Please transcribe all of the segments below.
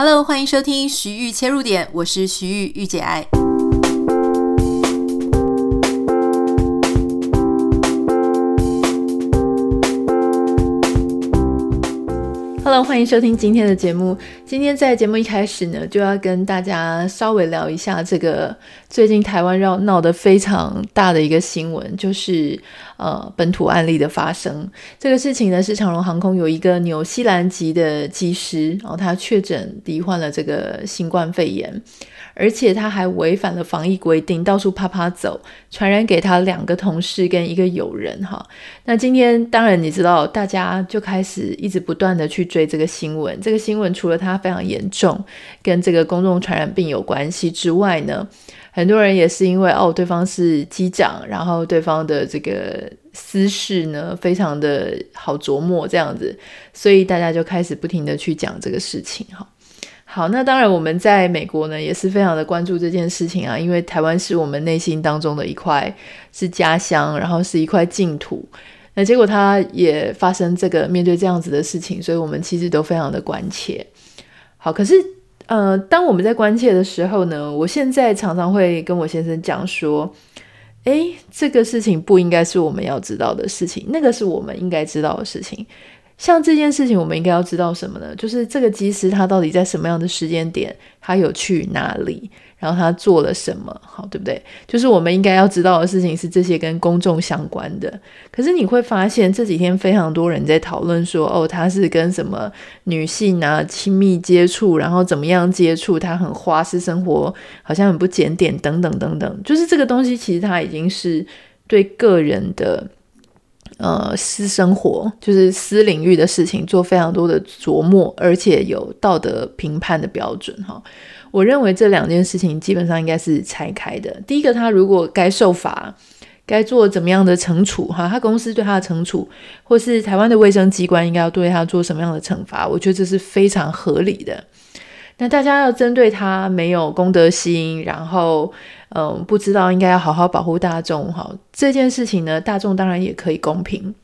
Hello，欢迎收听徐玉切入点，我是徐玉玉姐爱。Hello，欢迎收听今天的节目。今天在节目一开始呢，就要跟大家稍微聊一下这个最近台湾绕闹得非常大的一个新闻，就是呃本土案例的发生。这个事情呢，是长荣航空有一个纽西兰籍的机师，然后他确诊罹患了这个新冠肺炎。而且他还违反了防疫规定，到处啪啪走，传染给他两个同事跟一个友人哈。那今天当然你知道，大家就开始一直不断的去追对这个新闻。这个新闻除了它非常严重，跟这个公众传染病有关系之外呢，很多人也是因为哦，对方是机长，然后对方的这个私事呢非常的好琢磨这样子，所以大家就开始不停的去讲这个事情哈。好，那当然，我们在美国呢也是非常的关注这件事情啊，因为台湾是我们内心当中的一块是家乡，然后是一块净土。那结果他也发生这个面对这样子的事情，所以我们其实都非常的关切。好，可是呃，当我们在关切的时候呢，我现在常常会跟我先生讲说，诶，这个事情不应该是我们要知道的事情，那个是我们应该知道的事情。像这件事情，我们应该要知道什么呢？就是这个机师他到底在什么样的时间点，他有去哪里，然后他做了什么，好，对不对？就是我们应该要知道的事情是这些跟公众相关的。可是你会发现这几天非常多人在讨论说，哦，他是跟什么女性啊亲密接触，然后怎么样接触，他很花式生活，好像很不检点等等等等。就是这个东西其实它已经是对个人的。呃，私生活就是私领域的事情，做非常多的琢磨，而且有道德评判的标准哈。我认为这两件事情基本上应该是拆开的。第一个，他如果该受罚，该做怎么样的惩处哈？他公司对他的惩处，或是台湾的卫生机关应该要对他做什么样的惩罚？我觉得这是非常合理的。那大家要针对他没有公德心，然后嗯，不知道应该要好好保护大众哈，这件事情呢，大众当然也可以公平。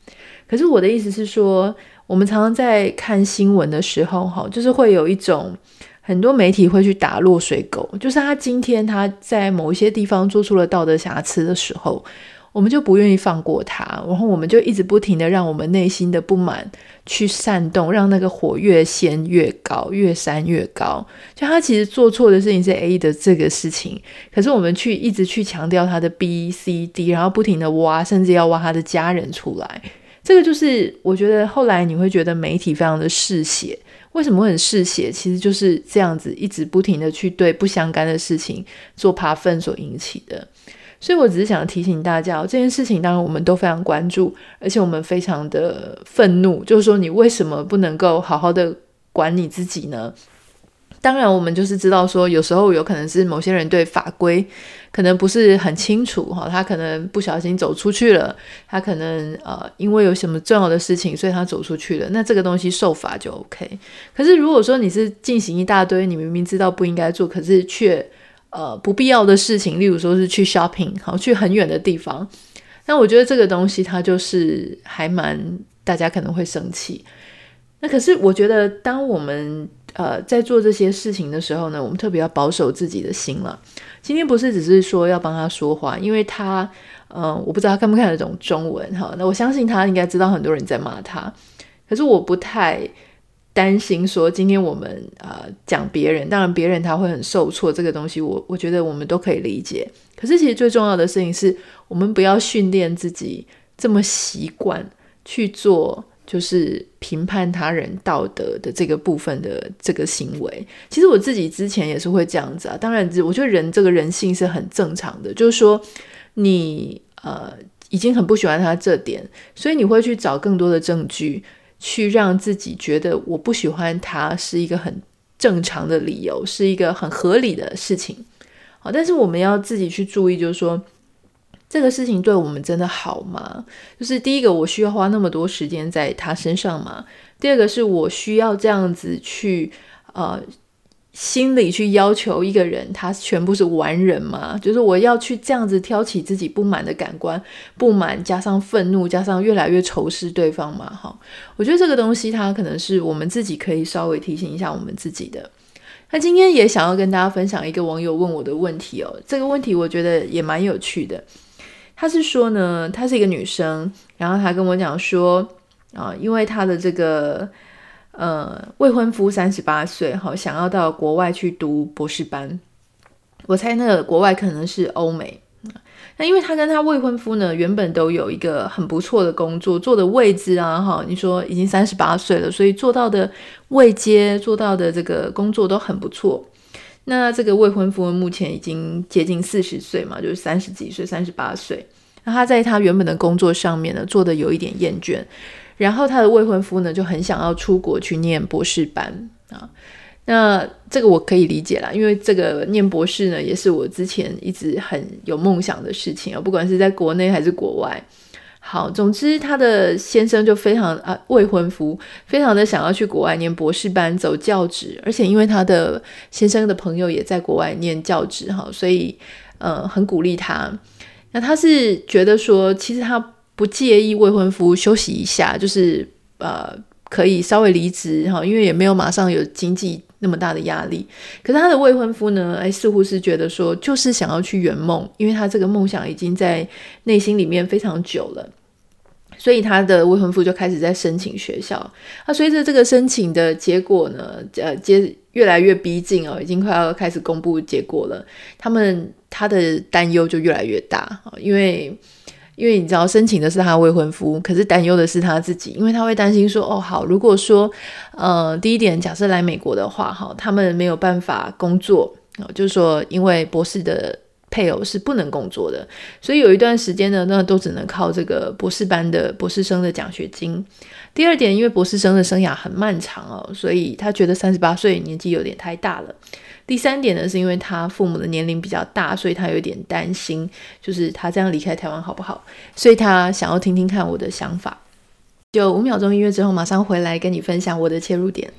可是我的意思是说，我们常常在看新闻的时候哈，就是会有一种很多媒体会去打落水狗，就是他今天他在某一些地方做出了道德瑕疵的时候。我们就不愿意放过他，然后我们就一直不停地让我们内心的不满去煽动，让那个火越掀越高，越煽越高。就他其实做错的事情是 A 的这个事情，可是我们去一直去强调他的 B、C、D，然后不停地挖，甚至要挖他的家人出来。这个就是我觉得后来你会觉得媒体非常的嗜血。为什么会很嗜血？其实就是这样子，一直不停的去对不相干的事情做扒粪所引起的。所以，我只是想提醒大家，这件事情当然我们都非常关注，而且我们非常的愤怒。就是说，你为什么不能够好好的管你自己呢？当然，我们就是知道说，有时候有可能是某些人对法规可能不是很清楚哈，他可能不小心走出去了，他可能呃因为有什么重要的事情，所以他走出去了。那这个东西受罚就 OK。可是如果说你是进行一大堆，你明明知道不应该做，可是却呃，不必要的事情，例如说是去 shopping，好，去很远的地方。那我觉得这个东西它就是还蛮大家可能会生气。那可是我觉得，当我们呃在做这些事情的时候呢，我们特别要保守自己的心了。今天不是只是说要帮他说话，因为他嗯、我不知道他看不看得懂中文哈。那我相信他应该知道很多人在骂他，可是我不太。担心说，今天我们呃讲别人，当然别人他会很受挫，这个东西我我觉得我们都可以理解。可是其实最重要的事情是我们不要训练自己这么习惯去做，就是评判他人道德的这个部分的这个行为。其实我自己之前也是会这样子啊。当然，我觉得人这个人性是很正常的，就是说你呃已经很不喜欢他这点，所以你会去找更多的证据。去让自己觉得我不喜欢他是一个很正常的理由，是一个很合理的事情。好，但是我们要自己去注意，就是说这个事情对我们真的好吗？就是第一个，我需要花那么多时间在他身上吗？第二个，是我需要这样子去呃。心里去要求一个人，他全部是完人吗？就是我要去这样子挑起自己不满的感官，不满加上愤怒，加上越来越仇视对方嘛？哈，我觉得这个东西它可能是我们自己可以稍微提醒一下我们自己的。那今天也想要跟大家分享一个网友问我的问题哦，这个问题我觉得也蛮有趣的。她是说呢，她是一个女生，然后她跟我讲说啊，因为她的这个呃未婚夫三十八岁，哈，想要到国外去读博士班。我猜那个国外可能是欧美。那因为她跟她未婚夫呢，原本都有一个很不错的工作，做的位置啊，哈，你说已经三十八岁了，所以做到的位阶，做到的这个工作都很不错。那这个未婚夫目前已经接近四十岁嘛，就是三十几岁，三十八岁。那他在他原本的工作上面呢，做得有一点厌倦，然后他的未婚夫呢就很想要出国去念博士班啊。那这个我可以理解啦，因为这个念博士呢，也是我之前一直很有梦想的事情啊，不管是在国内还是国外。好，总之他的先生就非常啊，未婚夫非常的想要去国外念博士班，走教职，而且因为他的先生的朋友也在国外念教职哈，所以呃很鼓励他。那他是觉得说，其实他不介意未婚夫休息一下，就是呃可以稍微离职哈，因为也没有马上有经济那么大的压力。可是他的未婚夫呢，哎，似乎是觉得说，就是想要去圆梦，因为他这个梦想已经在内心里面非常久了。所以他的未婚夫就开始在申请学校。那随着这个申请的结果呢，呃，接越来越逼近哦，已经快要开始公布结果了。他们他的担忧就越来越大，因为因为你知道申请的是他未婚夫，可是担忧的是他自己，因为他会担心说，哦，好，如果说呃，第一点，假设来美国的话，哈，他们没有办法工作，就是说因为博士的。配偶是不能工作的，所以有一段时间呢，那都只能靠这个博士班的博士生的奖学金。第二点，因为博士生的生涯很漫长哦，所以他觉得三十八岁年纪有点太大了。第三点呢，是因为他父母的年龄比较大，所以他有点担心，就是他这样离开台湾好不好？所以他想要听听看我的想法。就五秒钟音乐之后，马上回来跟你分享我的切入点。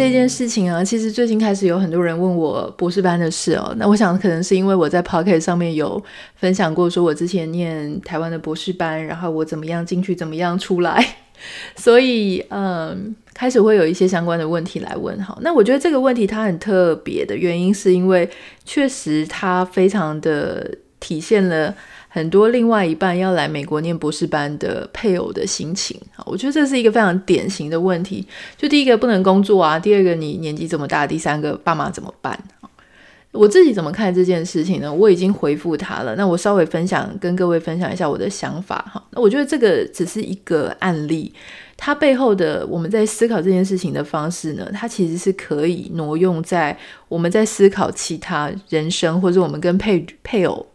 这件事情啊，其实最近开始有很多人问我博士班的事哦。那我想可能是因为我在 Podcast 上面有分享过，说我之前念台湾的博士班，然后我怎么样进去，怎么样出来，所以嗯，开始会有一些相关的问题来问。好，那我觉得这个问题它很特别的原因，是因为确实它非常的体现了。很多另外一半要来美国念博士班的配偶的心情啊，我觉得这是一个非常典型的问题。就第一个不能工作啊，第二个你年纪这么大，第三个爸妈怎么办？我自己怎么看这件事情呢？我已经回复他了。那我稍微分享跟各位分享一下我的想法哈。那我觉得这个只是一个案例，它背后的我们在思考这件事情的方式呢，它其实是可以挪用在我们在思考其他人生，或者我们跟配配偶。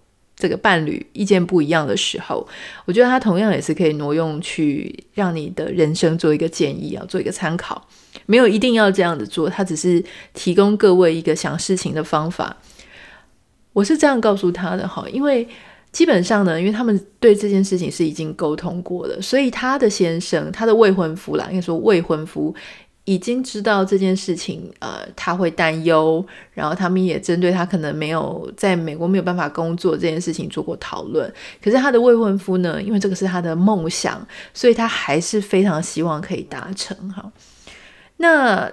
这个伴侣意见不一样的时候，我觉得他同样也是可以挪用去让你的人生做一个建议啊，做一个参考。没有一定要这样子做，他只是提供各位一个想事情的方法。我是这样告诉他的哈，因为基本上呢，因为他们对这件事情是已经沟通过了，所以他的先生，他的未婚夫啦，应该说未婚夫。已经知道这件事情，呃，他会担忧，然后他们也针对他可能没有在美国没有办法工作这件事情做过讨论。可是他的未婚夫呢，因为这个是他的梦想，所以他还是非常希望可以达成哈。那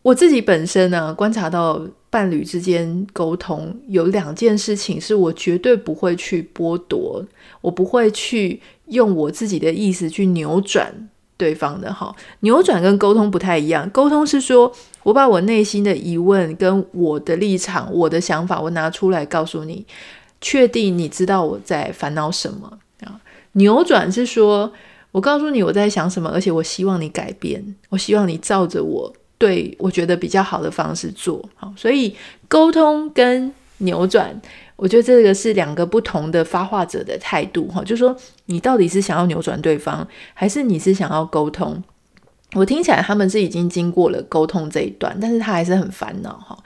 我自己本身呢，观察到伴侣之间沟通有两件事情是我绝对不会去剥夺，我不会去用我自己的意思去扭转。对方的哈，扭转跟沟通不太一样。沟通是说我把我内心的疑问跟我的立场、我的想法，我拿出来告诉你，确定你知道我在烦恼什么啊。扭转是说我告诉你我在想什么，而且我希望你改变，我希望你照着我对我觉得比较好的方式做好。所以沟通跟扭转。我觉得这个是两个不同的发话者的态度，哈，就是说你到底是想要扭转对方，还是你是想要沟通？我听起来他们是已经经过了沟通这一段，但是他还是很烦恼，哈，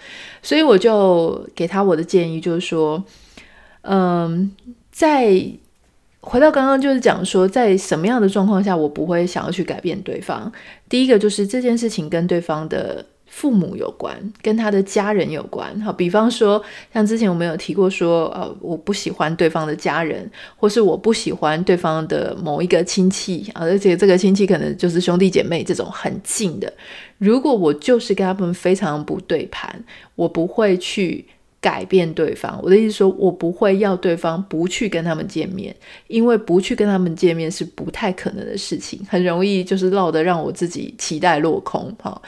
所以我就给他我的建议，就是说，嗯，在回到刚刚就是讲说，在什么样的状况下，我不会想要去改变对方。第一个就是这件事情跟对方的。父母有关，跟他的家人有关。好，比方说，像之前我们有提过说，呃，我不喜欢对方的家人，或是我不喜欢对方的某一个亲戚啊，而且这个亲戚可能就是兄弟姐妹这种很近的。如果我就是跟他们非常不对盘，我不会去。改变对方，我的意思说，我不会要对方不去跟他们见面，因为不去跟他们见面是不太可能的事情，很容易就是落得让我自己期待落空。好，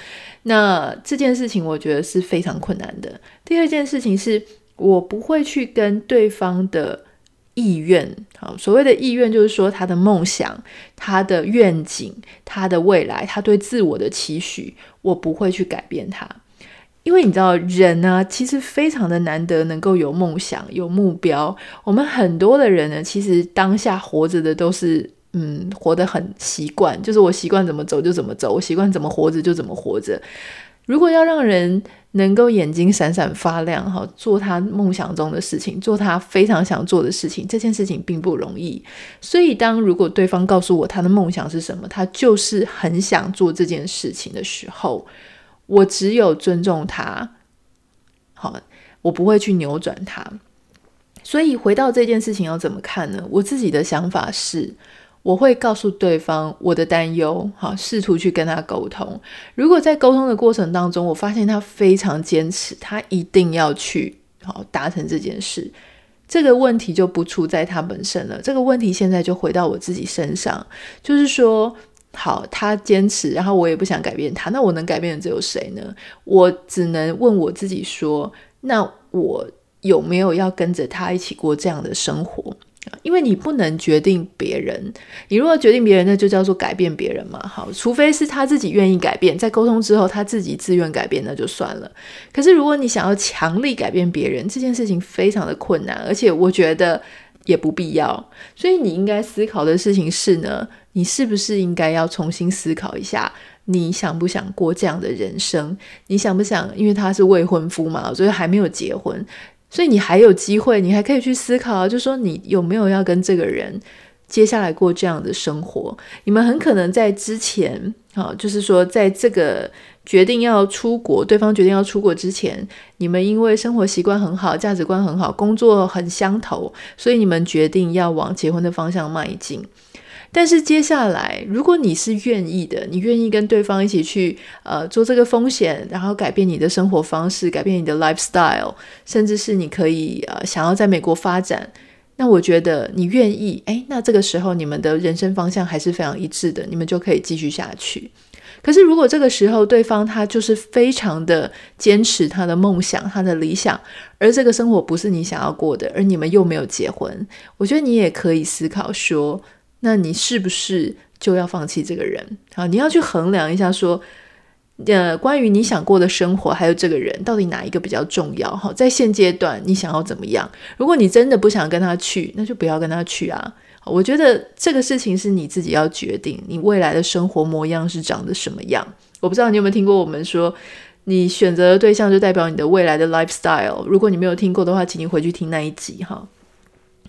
那这件事情我觉得是非常困难的。第二件事情是我不会去跟对方的意愿，好，所谓的意愿就是说他的梦想、他的愿景、他的未来、他对自我的期许，我不会去改变他。因为你知道，人呢，其实非常的难得能够有梦想、有目标。我们很多的人呢，其实当下活着的都是，嗯，活得很习惯，就是我习惯怎么走就怎么走，我习惯怎么活着就怎么活着。如果要让人能够眼睛闪闪发亮，哈，做他梦想中的事情，做他非常想做的事情，这件事情并不容易。所以，当如果对方告诉我他的梦想是什么，他就是很想做这件事情的时候。我只有尊重他，好，我不会去扭转他。所以回到这件事情要怎么看呢？我自己的想法是，我会告诉对方我的担忧，好，试图去跟他沟通。如果在沟通的过程当中，我发现他非常坚持，他一定要去好达成这件事，这个问题就不出在他本身了。这个问题现在就回到我自己身上，就是说。好，他坚持，然后我也不想改变他，那我能改变的只有谁呢？我只能问我自己说，那我有没有要跟着他一起过这样的生活？因为你不能决定别人，你如果决定别人，那就叫做改变别人嘛。好，除非是他自己愿意改变，在沟通之后他自己自愿改变，那就算了。可是如果你想要强力改变别人，这件事情非常的困难，而且我觉得也不必要。所以你应该思考的事情是呢，你是不是应该要重新思考一下，你想不想过这样的人生？你想不想？因为他是未婚夫嘛，所以还没有结婚，所以你还有机会，你还可以去思考，就说你有没有要跟这个人接下来过这样的生活？你们很可能在之前，啊，就是说在这个决定要出国，对方决定要出国之前，你们因为生活习惯很好，价值观很好，工作很相投，所以你们决定要往结婚的方向迈进。但是接下来，如果你是愿意的，你愿意跟对方一起去呃做这个风险，然后改变你的生活方式，改变你的 lifestyle，甚至是你可以呃想要在美国发展，那我觉得你愿意，诶，那这个时候你们的人生方向还是非常一致的，你们就可以继续下去。可是如果这个时候对方他就是非常的坚持他的梦想、他的理想，而这个生活不是你想要过的，而你们又没有结婚，我觉得你也可以思考说。那你是不是就要放弃这个人？好，你要去衡量一下，说，呃，关于你想过的生活，还有这个人，到底哪一个比较重要？哈，在现阶段，你想要怎么样？如果你真的不想跟他去，那就不要跟他去啊。我觉得这个事情是你自己要决定，你未来的生活模样是长得什么样。我不知道你有没有听过我们说，你选择的对象就代表你的未来的 lifestyle。如果你没有听过的话，请你回去听那一集哈。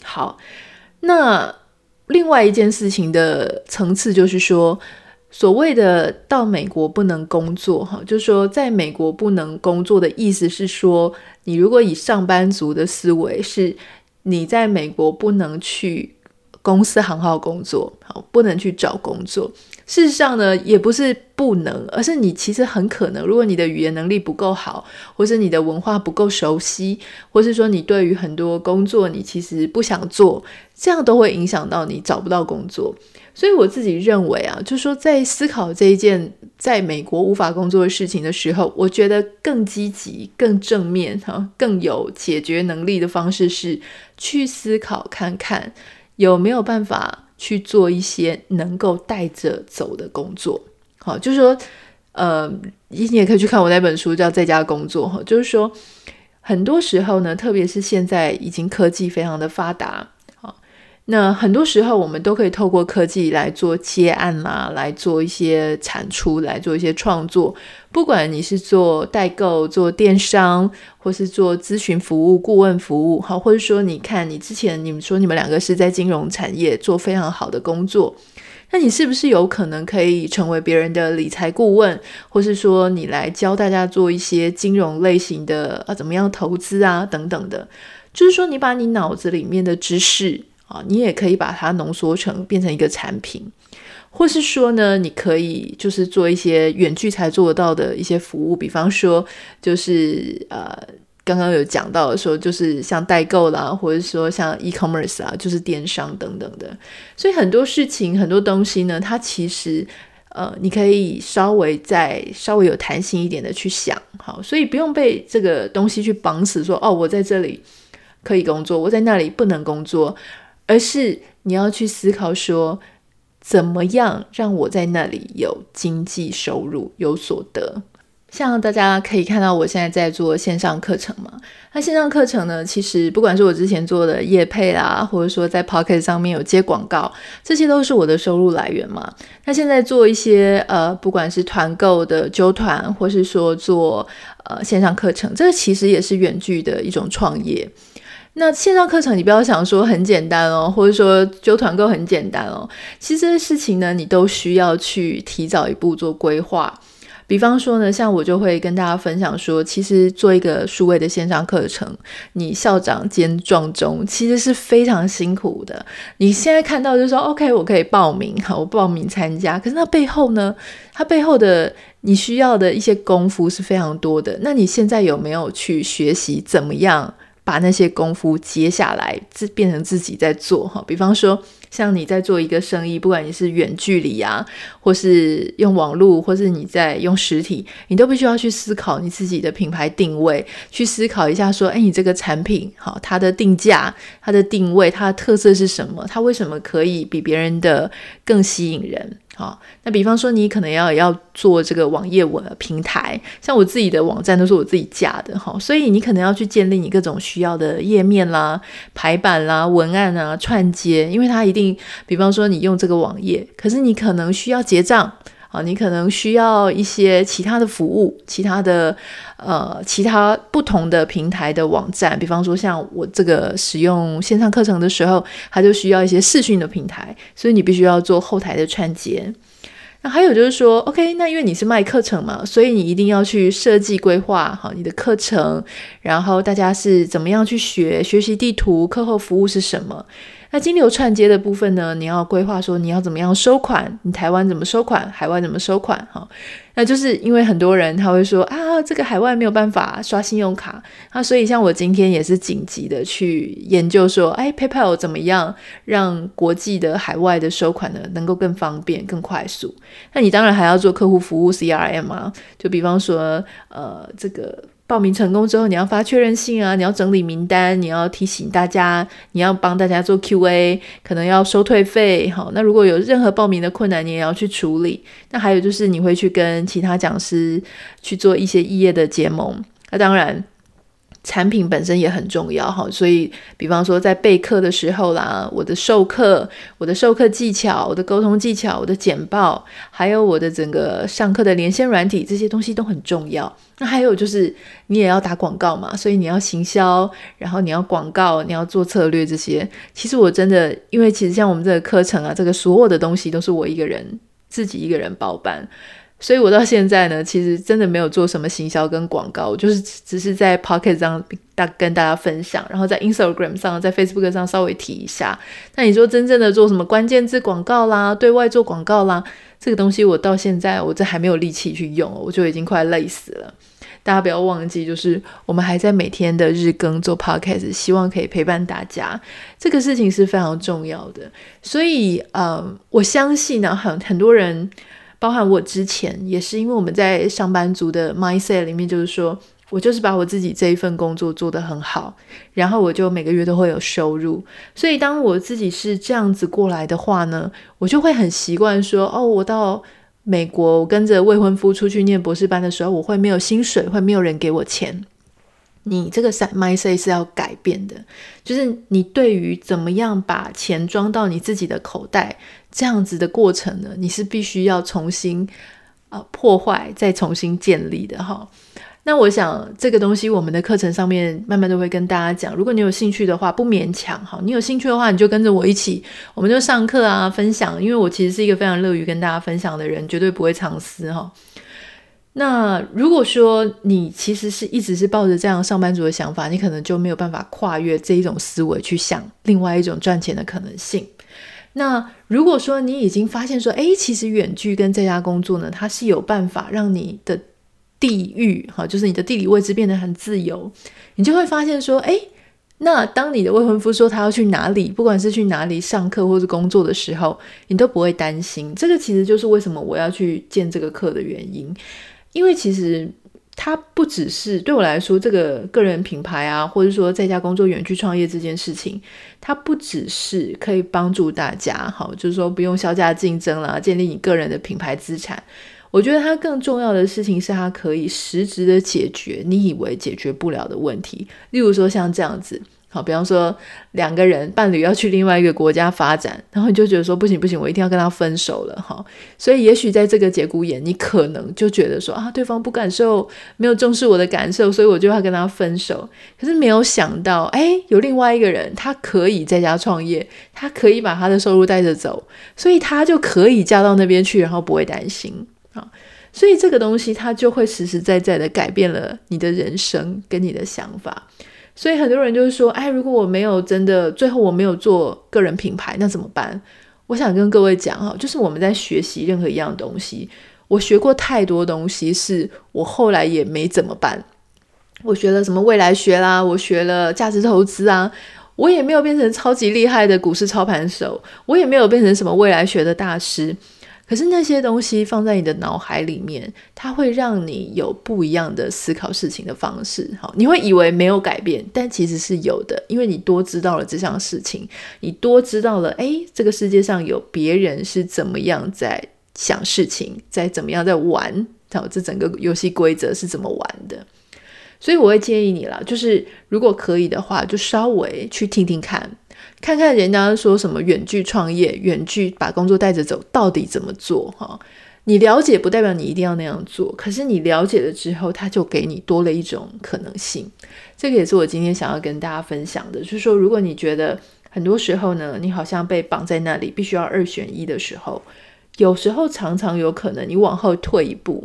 好，那。另外一件事情的层次就是说，所谓的到美国不能工作，哈，就是说在美国不能工作的意思是说，你如果以上班族的思维，是你在美国不能去公司行号工作，好，不能去找工作。事实上呢，也不是不能，而是你其实很可能，如果你的语言能力不够好，或是你的文化不够熟悉，或是说你对于很多工作你其实不想做，这样都会影响到你找不到工作。所以我自己认为啊，就是说在思考这一件在美国无法工作的事情的时候，我觉得更积极、更正面、哈，更有解决能力的方式是去思考看看有没有办法。去做一些能够带着走的工作，好，就是说，呃，你也可以去看我那本书叫《在家工作》哈，就是说，很多时候呢，特别是现在已经科技非常的发达。那很多时候，我们都可以透过科技来做接案啦，来做一些产出，来做一些创作。不管你是做代购、做电商，或是做咨询服务、顾问服务，好，或者说你看你之前你们说你们两个是在金融产业做非常好的工作，那你是不是有可能可以成为别人的理财顾问，或是说你来教大家做一些金融类型的啊，怎么样投资啊等等的？就是说，你把你脑子里面的知识啊，你也可以把它浓缩成变成一个产品。或是说呢，你可以就是做一些远距才做得到的一些服务，比方说就是呃，刚刚有讲到的说，就是像代购啦，或者说像 e-commerce 啊，就是电商等等的。所以很多事情、很多东西呢，它其实呃，你可以稍微再稍微有弹性一点的去想，好，所以不用被这个东西去绑死，说哦，我在这里可以工作，我在那里不能工作，而是你要去思考说。怎么样让我在那里有经济收入、有所得？像大家可以看到，我现在在做线上课程嘛。那线上课程呢，其实不管是我之前做的业配啦，或者说在 Pocket 上面有接广告，这些都是我的收入来源嘛。那现在做一些呃，不管是团购的揪团，或是说做呃线上课程，这个其实也是远距的一种创业。那线上课程，你不要想说很简单哦，或者说揪团购很简单哦。其实这些事情呢，你都需要去提早一步做规划。比方说呢，像我就会跟大家分享说，其实做一个数位的线上课程，你校长兼撞钟，其实是非常辛苦的。你现在看到就是说，OK，我可以报名，好，我报名参加。可是那背后呢，它背后的你需要的一些功夫是非常多的。那你现在有没有去学习怎么样？把那些功夫接下来，自变成自己在做哈。比方说，像你在做一个生意，不管你是远距离啊，或是用网络，或是你在用实体，你都必须要去思考你自己的品牌定位，去思考一下说，哎，你这个产品好，它的定价、它的定位、它的特色是什么？它为什么可以比别人的更吸引人？好，那比方说你可能要要做这个网页文平台，像我自己的网站都是我自己架的哈，所以你可能要去建立你各种需要的页面啦、排版啦、文案啊、串接，因为它一定，比方说你用这个网页，可是你可能需要结账。啊，你可能需要一些其他的服务，其他的呃，其他不同的平台的网站，比方说像我这个使用线上课程的时候，它就需要一些视讯的平台，所以你必须要做后台的串接。那还有就是说，OK，那因为你是卖课程嘛，所以你一定要去设计规划好你的课程，然后大家是怎么样去学，学习地图，课后服务是什么。那金流串接的部分呢？你要规划说你要怎么样收款，你台湾怎么收款，海外怎么收款？哈，那就是因为很多人他会说啊，这个海外没有办法刷信用卡，那所以像我今天也是紧急的去研究说，哎，PayPal 怎么样让国际的海外的收款呢能够更方便、更快速？那你当然还要做客户服务 CRM 啊，就比方说呃这个。报名成功之后，你要发确认信啊，你要整理名单，你要提醒大家，你要帮大家做 QA，可能要收退费。好，那如果有任何报名的困难，你也要去处理。那还有就是，你会去跟其他讲师去做一些异业的结盟。那当然。产品本身也很重要哈，所以比方说在备课的时候啦，我的授课、我的授课技巧、我的沟通技巧、我的简报，还有我的整个上课的连线软体，这些东西都很重要。那还有就是你也要打广告嘛，所以你要行销，然后你要广告，你要做策略这些。其实我真的，因为其实像我们这个课程啊，这个所有的东西都是我一个人自己一个人包办。所以我到现在呢，其实真的没有做什么行销跟广告，我就是只是在 Pocket 上大跟大家分享，然后在 Instagram 上、在 Facebook 上稍微提一下。那你说真正的做什么关键字广告啦、对外做广告啦，这个东西我到现在我这还没有力气去用，我就已经快累死了。大家不要忘记，就是我们还在每天的日更做 Podcast，希望可以陪伴大家，这个事情是非常重要的。所以，呃，我相信呢，很很多人。包含我之前也是，因为我们在上班族的 mindset 里面，就是说我就是把我自己这一份工作做得很好，然后我就每个月都会有收入。所以当我自己是这样子过来的话呢，我就会很习惯说，哦，我到美国，我跟着未婚夫出去念博士班的时候，我会没有薪水，会没有人给我钱。你这个 mindset 是要改变的，就是你对于怎么样把钱装到你自己的口袋这样子的过程呢，你是必须要重新啊、破坏再重新建立的哈。那我想这个东西，我们的课程上面慢慢都会跟大家讲。如果你有兴趣的话，不勉强哈。你有兴趣的话，你就跟着我一起，我们就上课啊，分享。因为我其实是一个非常乐于跟大家分享的人，绝对不会藏私哈。那如果说你其实是一直是抱着这样上班族的想法，你可能就没有办法跨越这一种思维去想另外一种赚钱的可能性。那如果说你已经发现说，诶，其实远距跟在家工作呢，它是有办法让你的。地域哈，就是你的地理位置变得很自由，你就会发现说，诶，那当你的未婚夫说他要去哪里，不管是去哪里上课或是工作的时候，你都不会担心。这个其实就是为什么我要去见这个课的原因，因为其实它不只是对我来说，这个个人品牌啊，或者说在家工作、远距创业这件事情，它不只是可以帮助大家，好，就是说不用削价竞争啦，建立你个人的品牌资产。我觉得它更重要的事情是，它可以实质的解决你以为解决不了的问题。例如说像这样子，好，比方说两个人伴侣要去另外一个国家发展，然后你就觉得说不行不行，我一定要跟他分手了，哈。所以也许在这个节骨眼，你可能就觉得说啊，对方不感受，没有重视我的感受，所以我就要跟他分手。可是没有想到，哎，有另外一个人，他可以在家创业，他可以把他的收入带着走，所以他就可以嫁到那边去，然后不会担心啊。所以这个东西它就会实实在在的改变了你的人生跟你的想法。所以很多人就是说，哎，如果我没有真的最后我没有做个人品牌，那怎么办？我想跟各位讲哈，就是我们在学习任何一样东西，我学过太多东西，是我后来也没怎么办。我学了什么未来学啦，我学了价值投资啊，我也没有变成超级厉害的股市操盘手，我也没有变成什么未来学的大师。可是那些东西放在你的脑海里面，它会让你有不一样的思考事情的方式。好，你会以为没有改变，但其实是有的，因为你多知道了这项事情，你多知道了，诶，这个世界上有别人是怎么样在想事情，在怎么样在玩，好，这整个游戏规则是怎么玩的。所以我会建议你啦，就是如果可以的话，就稍微去听听看。看看人家说什么远距创业、远距把工作带着走，到底怎么做？哈，你了解不代表你一定要那样做，可是你了解了之后，他就给你多了一种可能性。这个也是我今天想要跟大家分享的，就是说，如果你觉得很多时候呢，你好像被绑在那里，必须要二选一的时候，有时候常常有可能，你往后退一步，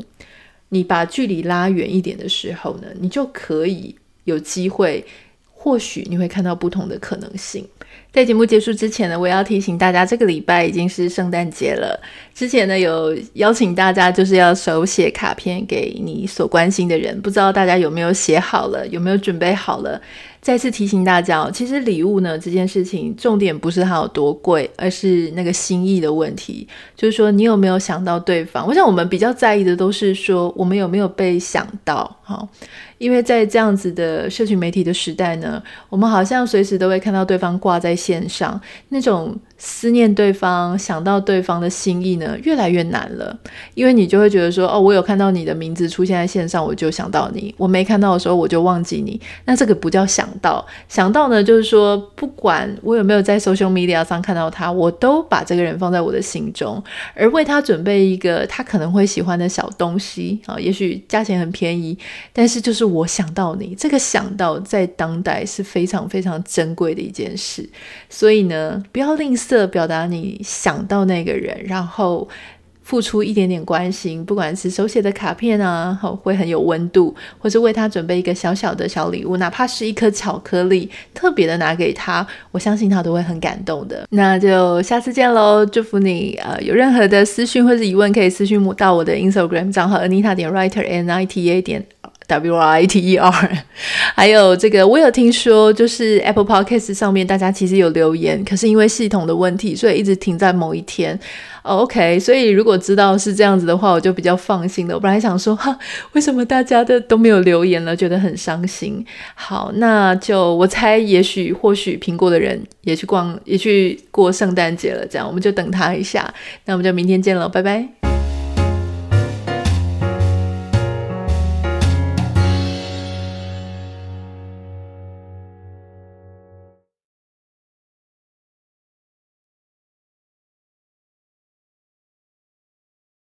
你把距离拉远一点的时候呢，你就可以有机会，或许你会看到不同的可能性。在节目结束之前呢，我要提醒大家，这个礼拜已经是圣诞节了。之前呢，有邀请大家就是要手写卡片给你所关心的人，不知道大家有没有写好了，有没有准备好了？再次提醒大家哦，其实礼物呢这件事情，重点不是它有多贵，而是那个心意的问题。就是说，你有没有想到对方？我想我们比较在意的都是说，我们有没有被想到？哈。因为在这样子的社群媒体的时代呢，我们好像随时都会看到对方挂在线上，那种思念对方、想到对方的心意呢，越来越难了。因为你就会觉得说，哦，我有看到你的名字出现在线上，我就想到你；我没看到的时候，我就忘记你。那这个不叫想到，想到呢，就是说，不管我有没有在 social media 上看到他，我都把这个人放在我的心中，而为他准备一个他可能会喜欢的小东西啊，也许价钱很便宜，但是就是。我想到你，这个想到在当代是非常非常珍贵的一件事，所以呢，不要吝啬表达你想到那个人，然后付出一点点关心，不管是手写的卡片啊，会很有温度，或是为他准备一个小小的小礼物，哪怕是一颗巧克力，特别的拿给他，我相信他都会很感动的。那就下次见喽，祝福你！呃，有任何的私讯或者疑问，可以私讯到我的 Instagram 账号 Anita 点 Writer N I T A 点。W R I T E R，还有这个，我有听说，就是 Apple Podcast 上面大家其实有留言，可是因为系统的问题，所以一直停在某一天。OK，所以如果知道是这样子的话，我就比较放心了。我本来想说，哈，为什么大家的都没有留言了，觉得很伤心。好，那就我猜，也许或许苹果的人也去逛，也去过圣诞节了，这样我们就等他一下。那我们就明天见了，拜拜。